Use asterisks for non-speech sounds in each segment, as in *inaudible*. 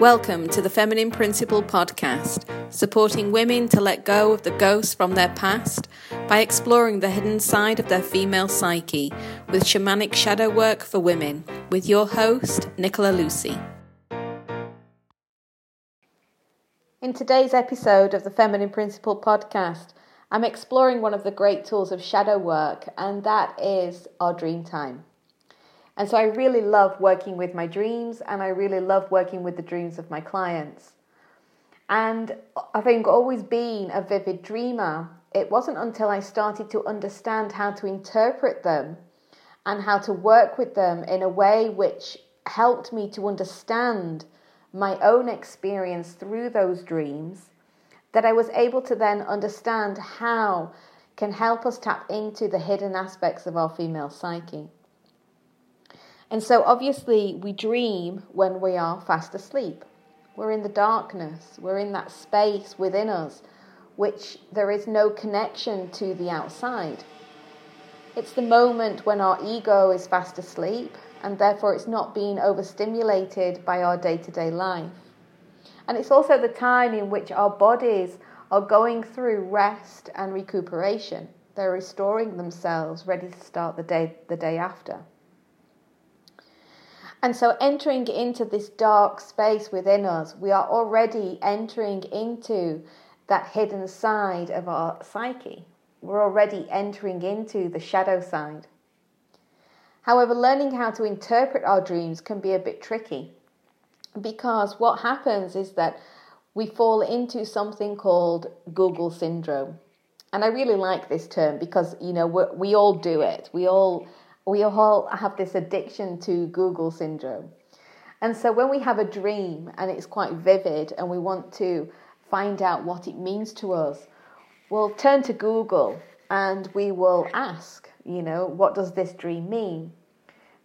Welcome to the Feminine Principle podcast, supporting women to let go of the ghosts from their past by exploring the hidden side of their female psyche with shamanic shadow work for women, with your host, Nicola Lucy. In today's episode of the Feminine Principle podcast, I'm exploring one of the great tools of shadow work, and that is our dream time. And so I really love working with my dreams and I really love working with the dreams of my clients. And I think always being a vivid dreamer, it wasn't until I started to understand how to interpret them and how to work with them in a way which helped me to understand my own experience through those dreams that I was able to then understand how can help us tap into the hidden aspects of our female psyche. And so, obviously, we dream when we are fast asleep. We're in the darkness, we're in that space within us, which there is no connection to the outside. It's the moment when our ego is fast asleep, and therefore it's not being overstimulated by our day to day life. And it's also the time in which our bodies are going through rest and recuperation. They're restoring themselves, ready to start the day, the day after. And so, entering into this dark space within us, we are already entering into that hidden side of our psyche. We're already entering into the shadow side. However, learning how to interpret our dreams can be a bit tricky because what happens is that we fall into something called Google syndrome. And I really like this term because, you know, we all do it. We all we all have this addiction to Google syndrome. And so when we have a dream and it's quite vivid and we want to find out what it means to us, we'll turn to Google and we will ask, you know, what does this dream mean?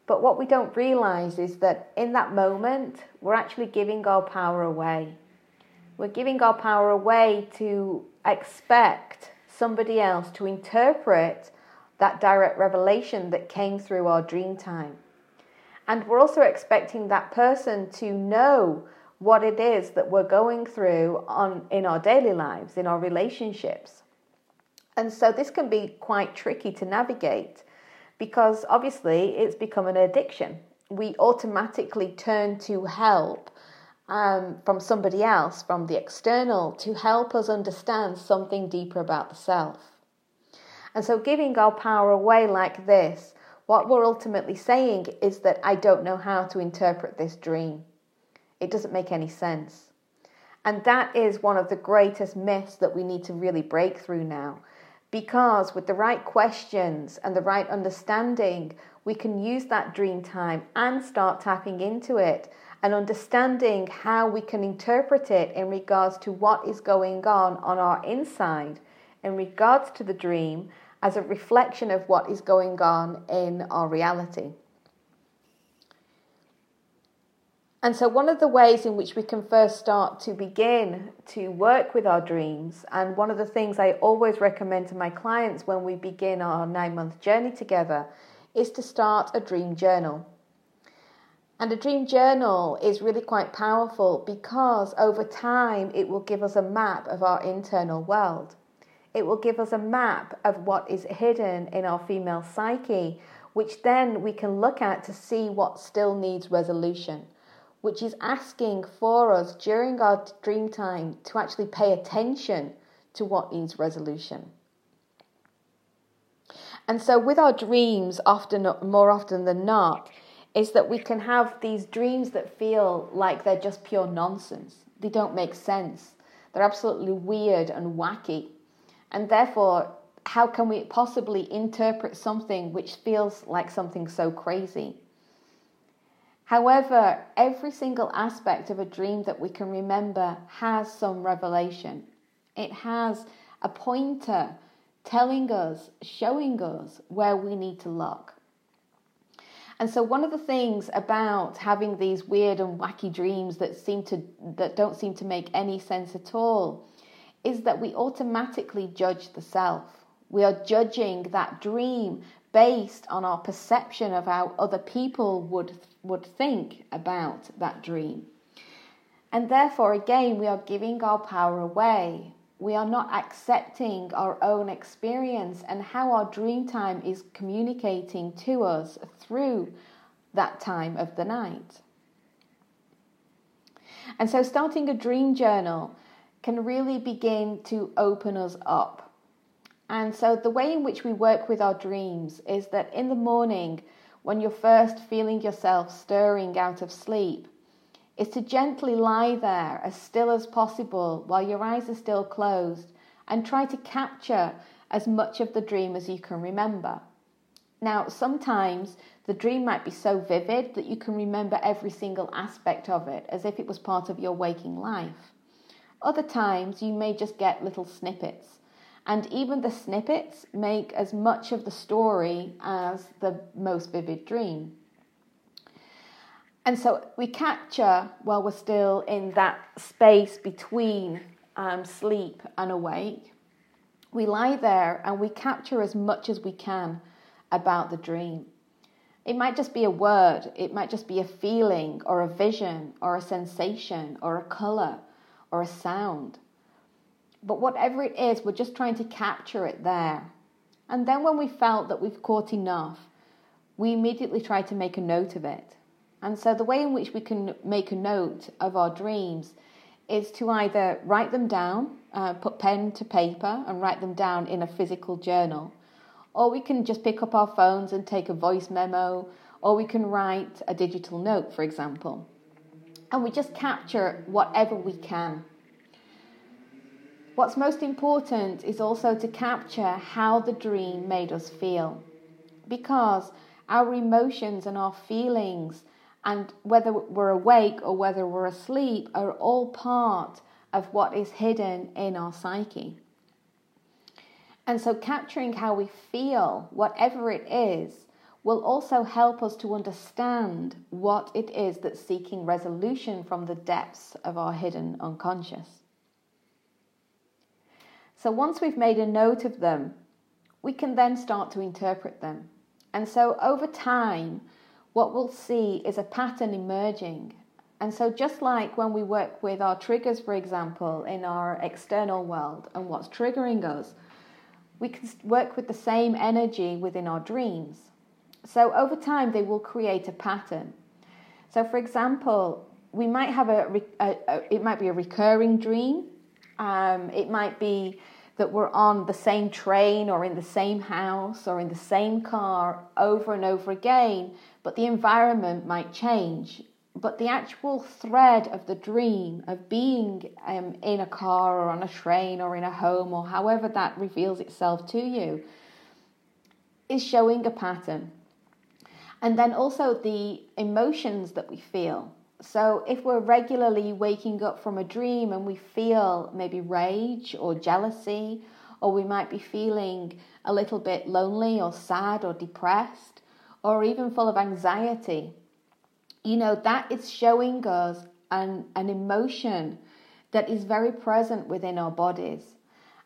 But what we don't realize is that in that moment, we're actually giving our power away. We're giving our power away to expect somebody else to interpret that direct revelation that came through our dream time. And we're also expecting that person to know what it is that we're going through on in our daily lives, in our relationships. And so this can be quite tricky to navigate because obviously it's become an addiction. We automatically turn to help um, from somebody else, from the external, to help us understand something deeper about the self. And so, giving our power away like this, what we're ultimately saying is that I don't know how to interpret this dream. It doesn't make any sense. And that is one of the greatest myths that we need to really break through now. Because with the right questions and the right understanding, we can use that dream time and start tapping into it and understanding how we can interpret it in regards to what is going on on our inside in regards to the dream as a reflection of what is going on in our reality. And so, one of the ways in which we can first start to begin to work with our dreams, and one of the things I always recommend to my clients when we begin our nine month journey together, is to start a dream journal. And a dream journal is really quite powerful because over time it will give us a map of our internal world. It will give us a map of what is hidden in our female psyche, which then we can look at to see what still needs resolution, which is asking for us during our dream time to actually pay attention to what needs resolution. And so, with our dreams, often more often than not, is that we can have these dreams that feel like they're just pure nonsense. They don't make sense. They're absolutely weird and wacky. And therefore, how can we possibly interpret something which feels like something so crazy? However, every single aspect of a dream that we can remember has some revelation. It has a pointer telling us, showing us where we need to look. And so one of the things about having these weird and wacky dreams that seem to that don't seem to make any sense at all is that we automatically judge the self. We are judging that dream based on our perception of how other people would, would think about that dream. And therefore, again, we are giving our power away. We are not accepting our own experience and how our dream time is communicating to us through that time of the night. And so, starting a dream journal can really begin to open us up. And so, the way in which we work with our dreams is that in the morning, when you're first feeling yourself stirring out of sleep, is to gently lie there as still as possible while your eyes are still closed and try to capture as much of the dream as you can remember. Now, sometimes the dream might be so vivid that you can remember every single aspect of it as if it was part of your waking life. Other times you may just get little snippets, and even the snippets make as much of the story as the most vivid dream. And so we capture while we're still in that space between um, sleep and awake. We lie there and we capture as much as we can about the dream. It might just be a word, it might just be a feeling or a vision or a sensation or a colour or a sound. But whatever it is, we're just trying to capture it there. And then when we felt that we've caught enough, we immediately try to make a note of it. And so the way in which we can make a note of our dreams is to either write them down, uh, put pen to paper and write them down in a physical journal, or we can just pick up our phones and take a voice memo, or we can write a digital note, for example. And we just capture whatever we can. What's most important is also to capture how the dream made us feel. Because our emotions and our feelings, and whether we're awake or whether we're asleep, are all part of what is hidden in our psyche. And so, capturing how we feel, whatever it is, will also help us to understand what it is that's seeking resolution from the depths of our hidden unconscious. So, once we've made a note of them, we can then start to interpret them. And so, over time, what we'll see is a pattern emerging. And so, just like when we work with our triggers, for example, in our external world and what's triggering us, we can work with the same energy within our dreams. So over time, they will create a pattern. So, for example, we might have a, a, a it might be a recurring dream. Um, it might be that we're on the same train or in the same house or in the same car over and over again, but the environment might change but the actual thread of the dream of being um, in a car or on a train or in a home or however that reveals itself to you is showing a pattern. And then also the emotions that we feel. So if we're regularly waking up from a dream and we feel maybe rage or jealousy, or we might be feeling a little bit lonely or sad or depressed, or even full of anxiety you know, that is showing us an, an emotion that is very present within our bodies.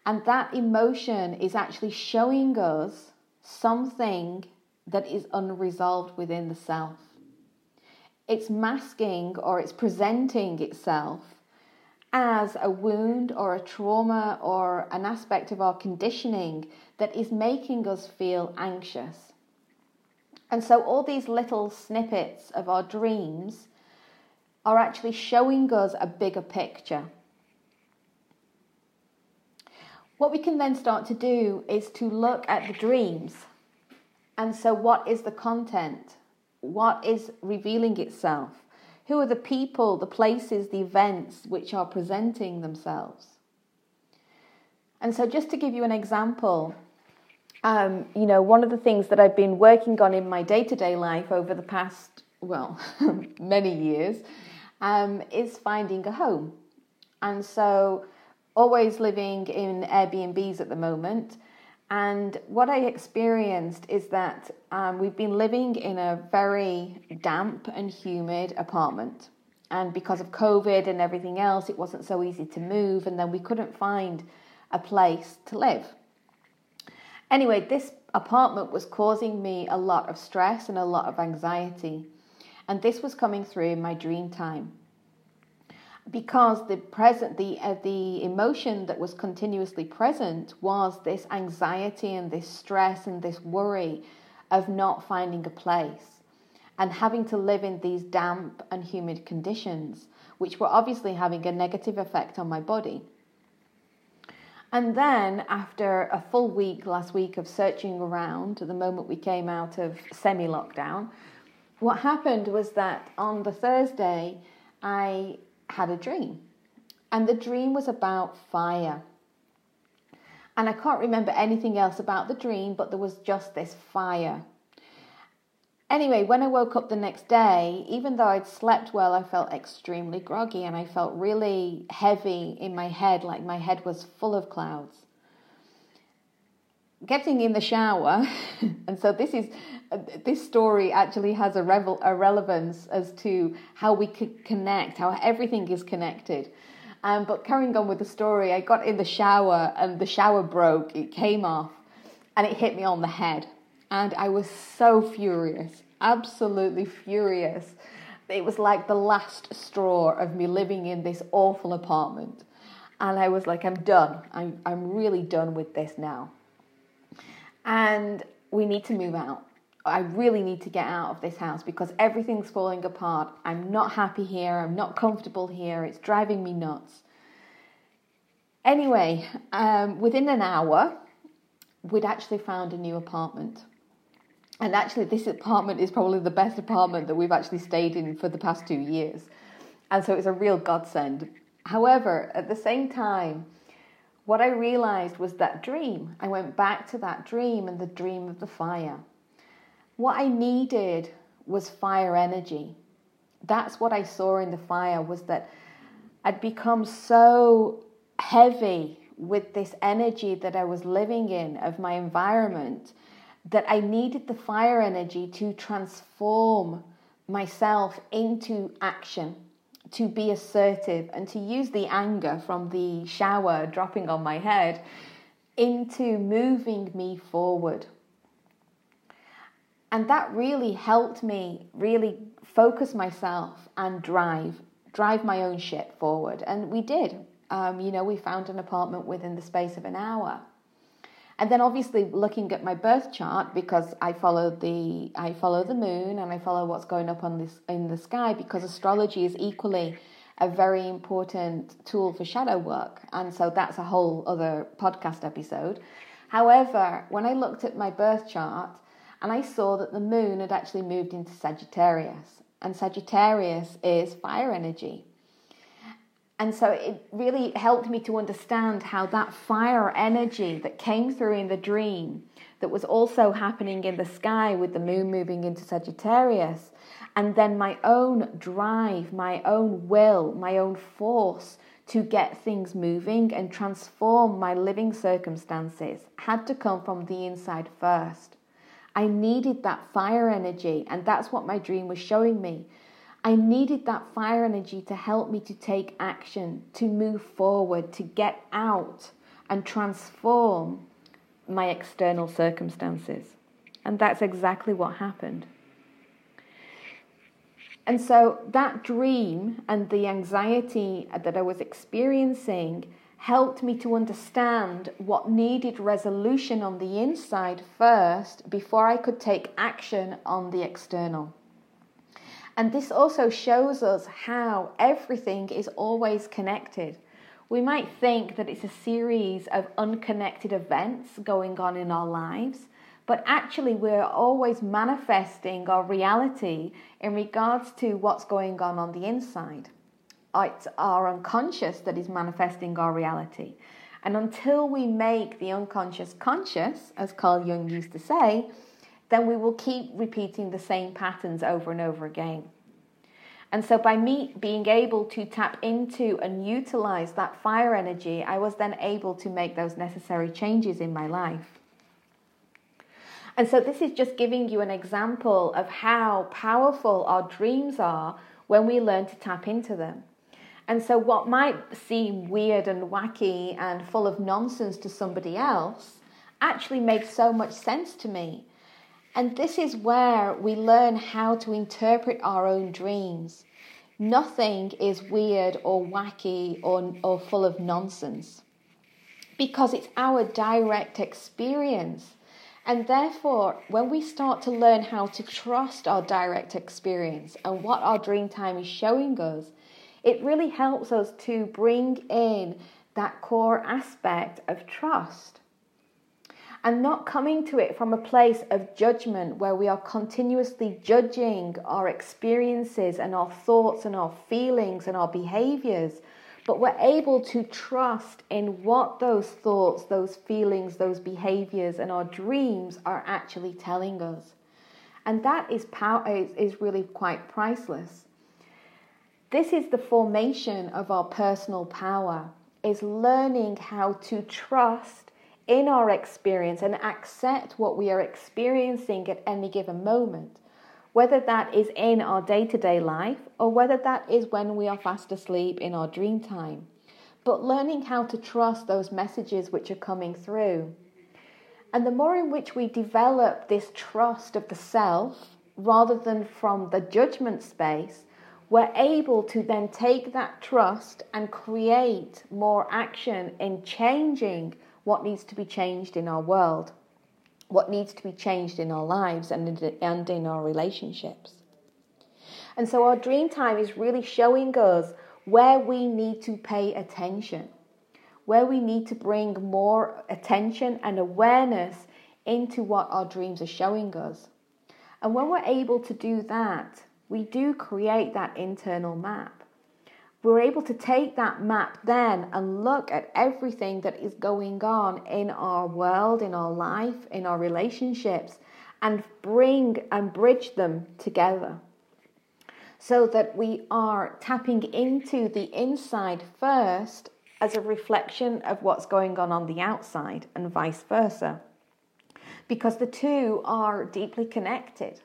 And that emotion is actually showing us something that is unresolved within the self. It's masking or it's presenting itself as a wound or a trauma or an aspect of our conditioning that is making us feel anxious. And so all these little snippets of our dreams are actually showing us a bigger picture. What we can then start to do is to look at the dreams. And so, what is the content? What is revealing itself? Who are the people, the places, the events which are presenting themselves? And so, just to give you an example, um, you know, one of the things that I've been working on in my day to day life over the past, well, *laughs* many years, um, is finding a home. And so, always living in Airbnbs at the moment. And what I experienced is that um, we've been living in a very damp and humid apartment. And because of COVID and everything else, it wasn't so easy to move. And then we couldn't find a place to live. Anyway, this apartment was causing me a lot of stress and a lot of anxiety. And this was coming through in my dream time. Because the present the uh, the emotion that was continuously present was this anxiety and this stress and this worry of not finding a place and having to live in these damp and humid conditions which were obviously having a negative effect on my body. And then after a full week last week of searching around the moment we came out of semi lockdown what happened was that on the Thursday I had a dream. And the dream was about fire. And I can't remember anything else about the dream, but there was just this fire. Anyway, when I woke up the next day, even though I'd slept well, I felt extremely groggy and I felt really heavy in my head, like my head was full of clouds. Getting in the shower, *laughs* and so this is this story actually has a, revel- a relevance as to how we could connect, how everything is connected. Um, but carrying on with the story, I got in the shower and the shower broke, it came off, and it hit me on the head. And I was so furious, absolutely furious. It was like the last straw of me living in this awful apartment. And I was like, I'm done. I'm, I'm really done with this now. And we need to move out. I really need to get out of this house because everything's falling apart. I'm not happy here. I'm not comfortable here. It's driving me nuts. Anyway, um, within an hour, we'd actually found a new apartment. And actually, this apartment is probably the best apartment that we've actually stayed in for the past two years. And so it's a real godsend. However, at the same time, what I realized was that dream. I went back to that dream and the dream of the fire. What I needed was fire energy. That's what I saw in the fire was that I'd become so heavy with this energy that I was living in of my environment that I needed the fire energy to transform myself into action, to be assertive, and to use the anger from the shower dropping on my head into moving me forward. And that really helped me really focus myself and drive, drive my own ship forward. And we did. Um, you know, we found an apartment within the space of an hour. And then obviously looking at my birth chart because I follow the I follow the moon and I follow what's going up on this in the sky because astrology is equally a very important tool for shadow work. And so that's a whole other podcast episode. However, when I looked at my birth chart, and I saw that the moon had actually moved into Sagittarius, and Sagittarius is fire energy. And so it really helped me to understand how that fire energy that came through in the dream, that was also happening in the sky with the moon moving into Sagittarius, and then my own drive, my own will, my own force to get things moving and transform my living circumstances had to come from the inside first. I needed that fire energy, and that's what my dream was showing me. I needed that fire energy to help me to take action, to move forward, to get out and transform my external circumstances. And that's exactly what happened. And so that dream and the anxiety that I was experiencing helped me to understand what needed resolution on the inside first before I could take action on the external. And this also shows us how everything is always connected. We might think that it's a series of unconnected events going on in our lives, but actually, we're always manifesting our reality in regards to what's going on on the inside it's our unconscious that is manifesting our reality. And until we make the unconscious conscious, as Carl Jung used to say, then we will keep repeating the same patterns over and over again. And so, by me being able to tap into and utilize that fire energy, I was then able to make those necessary changes in my life. And so, this is just giving you an example of how powerful our dreams are when we learn to tap into them. And so, what might seem weird and wacky and full of nonsense to somebody else actually makes so much sense to me. And this is where we learn how to interpret our own dreams. Nothing is weird or wacky or, or full of nonsense because it's our direct experience. And therefore, when we start to learn how to trust our direct experience and what our dream time is showing us, it really helps us to bring in that core aspect of trust and not coming to it from a place of judgment where we are continuously judging our experiences and our thoughts and our feelings and our behaviors, but we're able to trust in what those thoughts, those feelings, those behaviors, and our dreams are actually telling us. And that is, power, is, is really quite priceless. This is the formation of our personal power, is learning how to trust in our experience and accept what we are experiencing at any given moment, whether that is in our day to day life or whether that is when we are fast asleep in our dream time. But learning how to trust those messages which are coming through. And the more in which we develop this trust of the self rather than from the judgment space, we're able to then take that trust and create more action in changing what needs to be changed in our world, what needs to be changed in our lives and in, and in our relationships. And so our dream time is really showing us where we need to pay attention, where we need to bring more attention and awareness into what our dreams are showing us. And when we're able to do that, we do create that internal map we're able to take that map then and look at everything that is going on in our world, in our life, in our relationships, and bring and bridge them together so that we are tapping into the inside first as a reflection of what's going on on the outside and vice versa. Because the two are deeply connected.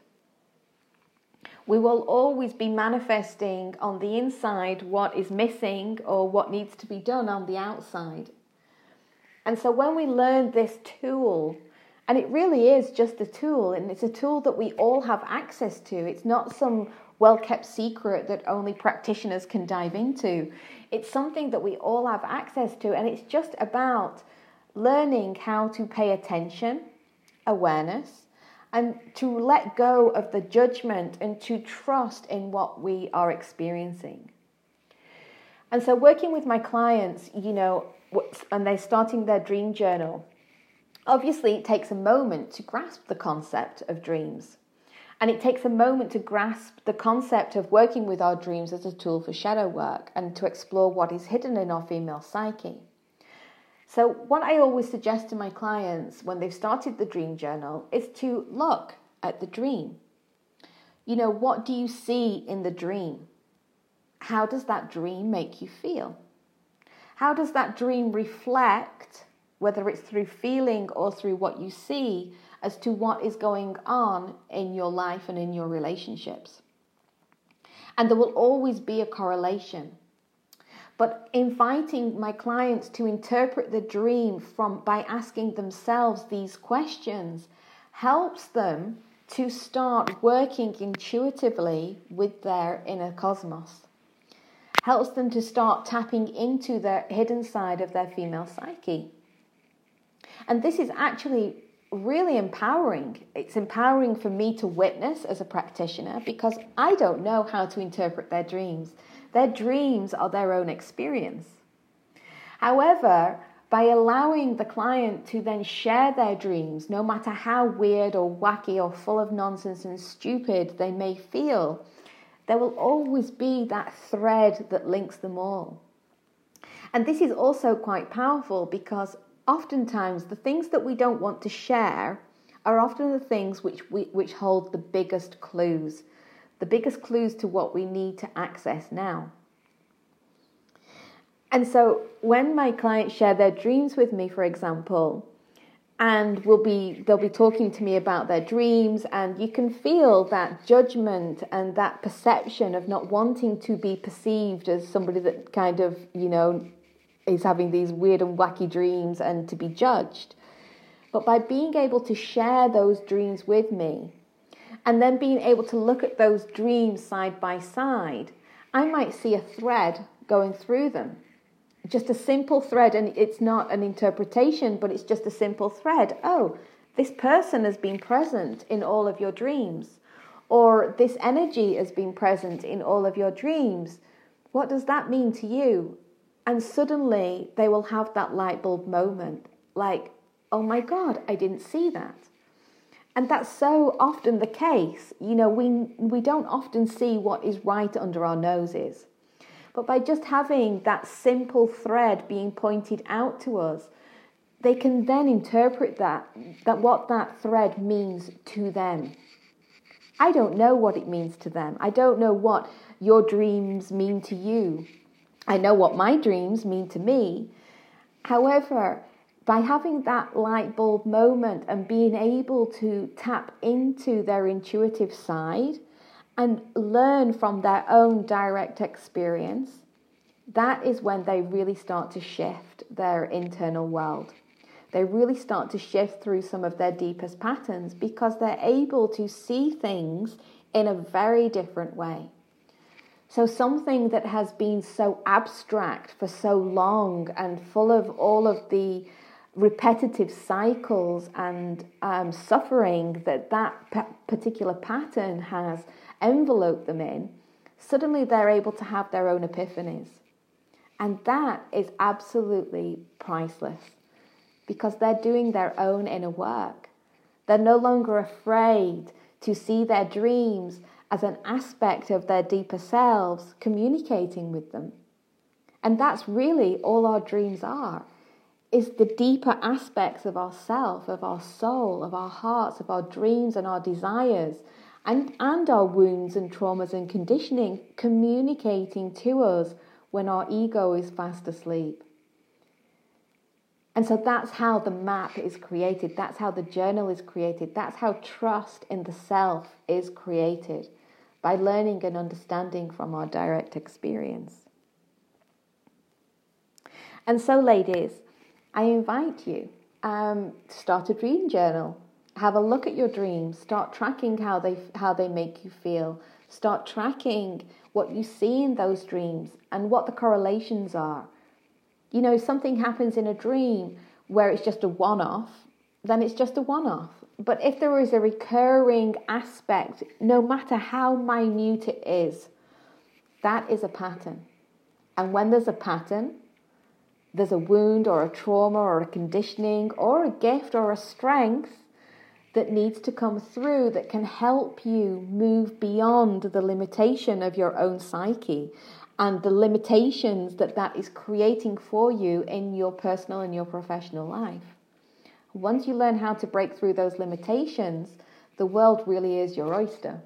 We will always be manifesting on the inside what is missing or what needs to be done on the outside. And so when we learn this tool, and it really is just a tool, and it's a tool that we all have access to, it's not some well kept secret that only practitioners can dive into. It's something that we all have access to, and it's just about learning how to pay attention, awareness, and to let go of the judgment and to trust in what we are experiencing. And so, working with my clients, you know, and they're starting their dream journal, obviously it takes a moment to grasp the concept of dreams. And it takes a moment to grasp the concept of working with our dreams as a tool for shadow work and to explore what is hidden in our female psyche. So, what I always suggest to my clients when they've started the dream journal is to look at the dream. You know, what do you see in the dream? How does that dream make you feel? How does that dream reflect, whether it's through feeling or through what you see, as to what is going on in your life and in your relationships? And there will always be a correlation but inviting my clients to interpret the dream from by asking themselves these questions helps them to start working intuitively with their inner cosmos helps them to start tapping into the hidden side of their female psyche and this is actually really empowering. It's empowering for me to witness as a practitioner because I don't know how to interpret their dreams. Their dreams are their own experience. However, by allowing the client to then share their dreams, no matter how weird or wacky or full of nonsense and stupid they may feel, there will always be that thread that links them all. And this is also quite powerful because oftentimes the things that we don't want to share are often the things which, we, which hold the biggest clues the biggest clues to what we need to access now. And so when my clients share their dreams with me, for example, and will be they'll be talking to me about their dreams and you can feel that judgment and that perception of not wanting to be perceived as somebody that kind of you know is having these weird and wacky dreams and to be judged but by being able to share those dreams with me and then being able to look at those dreams side by side I might see a thread going through them. Just a simple thread, and it's not an interpretation, but it's just a simple thread. Oh, this person has been present in all of your dreams, or this energy has been present in all of your dreams. What does that mean to you? And suddenly they will have that light bulb moment like, oh my God, I didn't see that. And that's so often the case. You know, we, we don't often see what is right under our noses. But by just having that simple thread being pointed out to us, they can then interpret that, that what that thread means to them. I don't know what it means to them. I don't know what your dreams mean to you. I know what my dreams mean to me. However, by having that light bulb moment and being able to tap into their intuitive side and learn from their own direct experience, that is when they really start to shift their internal world. They really start to shift through some of their deepest patterns because they're able to see things in a very different way. So, something that has been so abstract for so long and full of all of the repetitive cycles and um, suffering that that p- particular pattern has enveloped them in, suddenly they're able to have their own epiphanies. And that is absolutely priceless because they're doing their own inner work. They're no longer afraid to see their dreams as an aspect of their deeper selves communicating with them. And that's really all our dreams are is the deeper aspects of ourself, of our soul, of our hearts, of our dreams and our desires, and, and our wounds and traumas and conditioning communicating to us when our ego is fast asleep. And so that's how the map is created. That's how the journal is created. That's how trust in the self is created by learning and understanding from our direct experience. And so, ladies, I invite you um, start a dream journal. Have a look at your dreams. Start tracking how they how they make you feel. Start tracking what you see in those dreams and what the correlations are. You know, something happens in a dream where it's just a one-off, then it's just a one-off. But if there is a recurring aspect, no matter how minute it is, that is a pattern. And when there's a pattern, there's a wound or a trauma or a conditioning or a gift or a strength that needs to come through that can help you move beyond the limitation of your own psyche and the limitations that that is creating for you in your personal and your professional life. Once you learn how to break through those limitations, the world really is your oyster.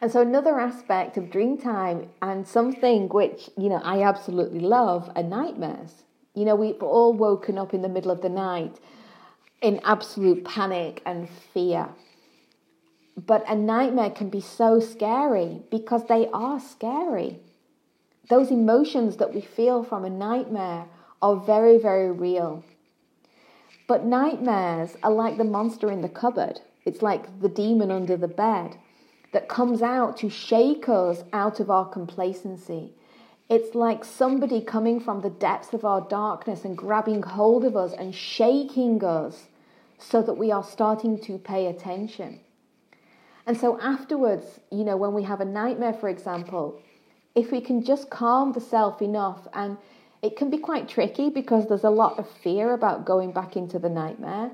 And so another aspect of Dreamtime and something which, you know, I absolutely love are nightmares. You know, we've all woken up in the middle of the night in absolute panic and fear. But a nightmare can be so scary because they are scary. Those emotions that we feel from a nightmare are very, very real. But nightmares are like the monster in the cupboard. It's like the demon under the bed that comes out to shake us out of our complacency. It's like somebody coming from the depths of our darkness and grabbing hold of us and shaking us so that we are starting to pay attention. And so, afterwards, you know, when we have a nightmare, for example, if we can just calm the self enough, and it can be quite tricky because there's a lot of fear about going back into the nightmare.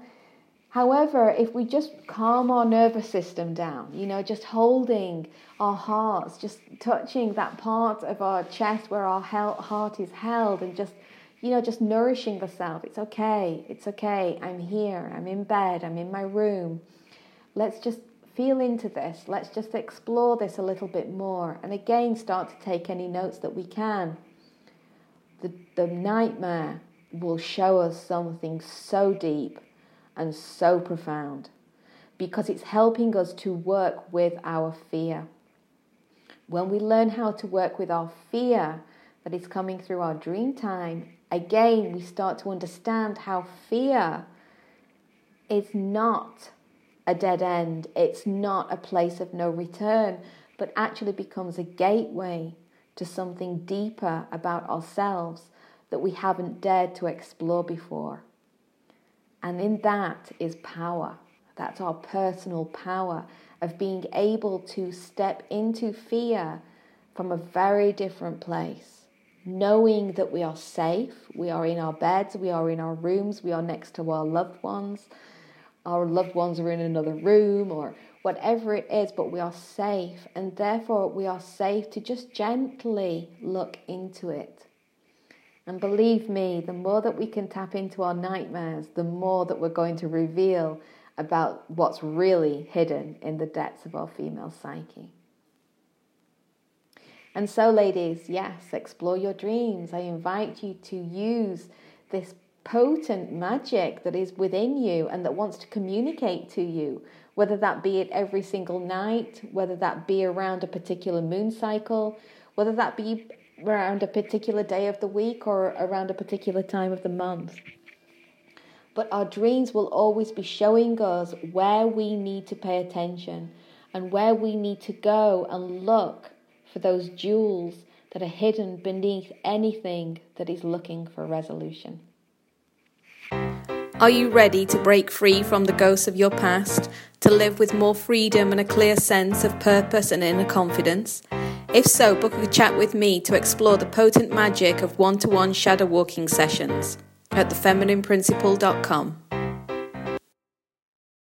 However, if we just calm our nervous system down, you know, just holding our hearts, just touching that part of our chest where our heart is held, and just, you know, just nourishing the self. It's okay, it's okay, I'm here, I'm in bed, I'm in my room. Let's just feel into this. Let's just explore this a little bit more. And again, start to take any notes that we can. The, the nightmare will show us something so deep and so profound because it's helping us to work with our fear. When we learn how to work with our fear that is coming through our dream time, again, we start to understand how fear is not a dead end, it's not a place of no return. but actually becomes a gateway to something deeper about ourselves that we haven't dared to explore before. And in that is power. That's our personal power of being able to step into fear from a very different place. Knowing that we are safe, we are in our beds, we are in our rooms, we are next to our loved ones, our loved ones are in another room, or whatever it is, but we are safe, and therefore we are safe to just gently look into it. And believe me, the more that we can tap into our nightmares, the more that we're going to reveal about what's really hidden in the depths of our female psyche. And so, ladies, yes, explore your dreams. I invite you to use this potent magic that is within you and that wants to communicate to you whether that be it every single night, whether that be around a particular moon cycle, whether that be around a particular day of the week or around a particular time of the month. But our dreams will always be showing us where we need to pay attention and where we need to go and look for those jewels that are hidden beneath anything that is looking for resolution. Are you ready to break free from the ghosts of your past, to live with more freedom and a clear sense of purpose and inner confidence? If so, book a chat with me to explore the potent magic of one to one shadow walking sessions at thefeminineprinciple.com.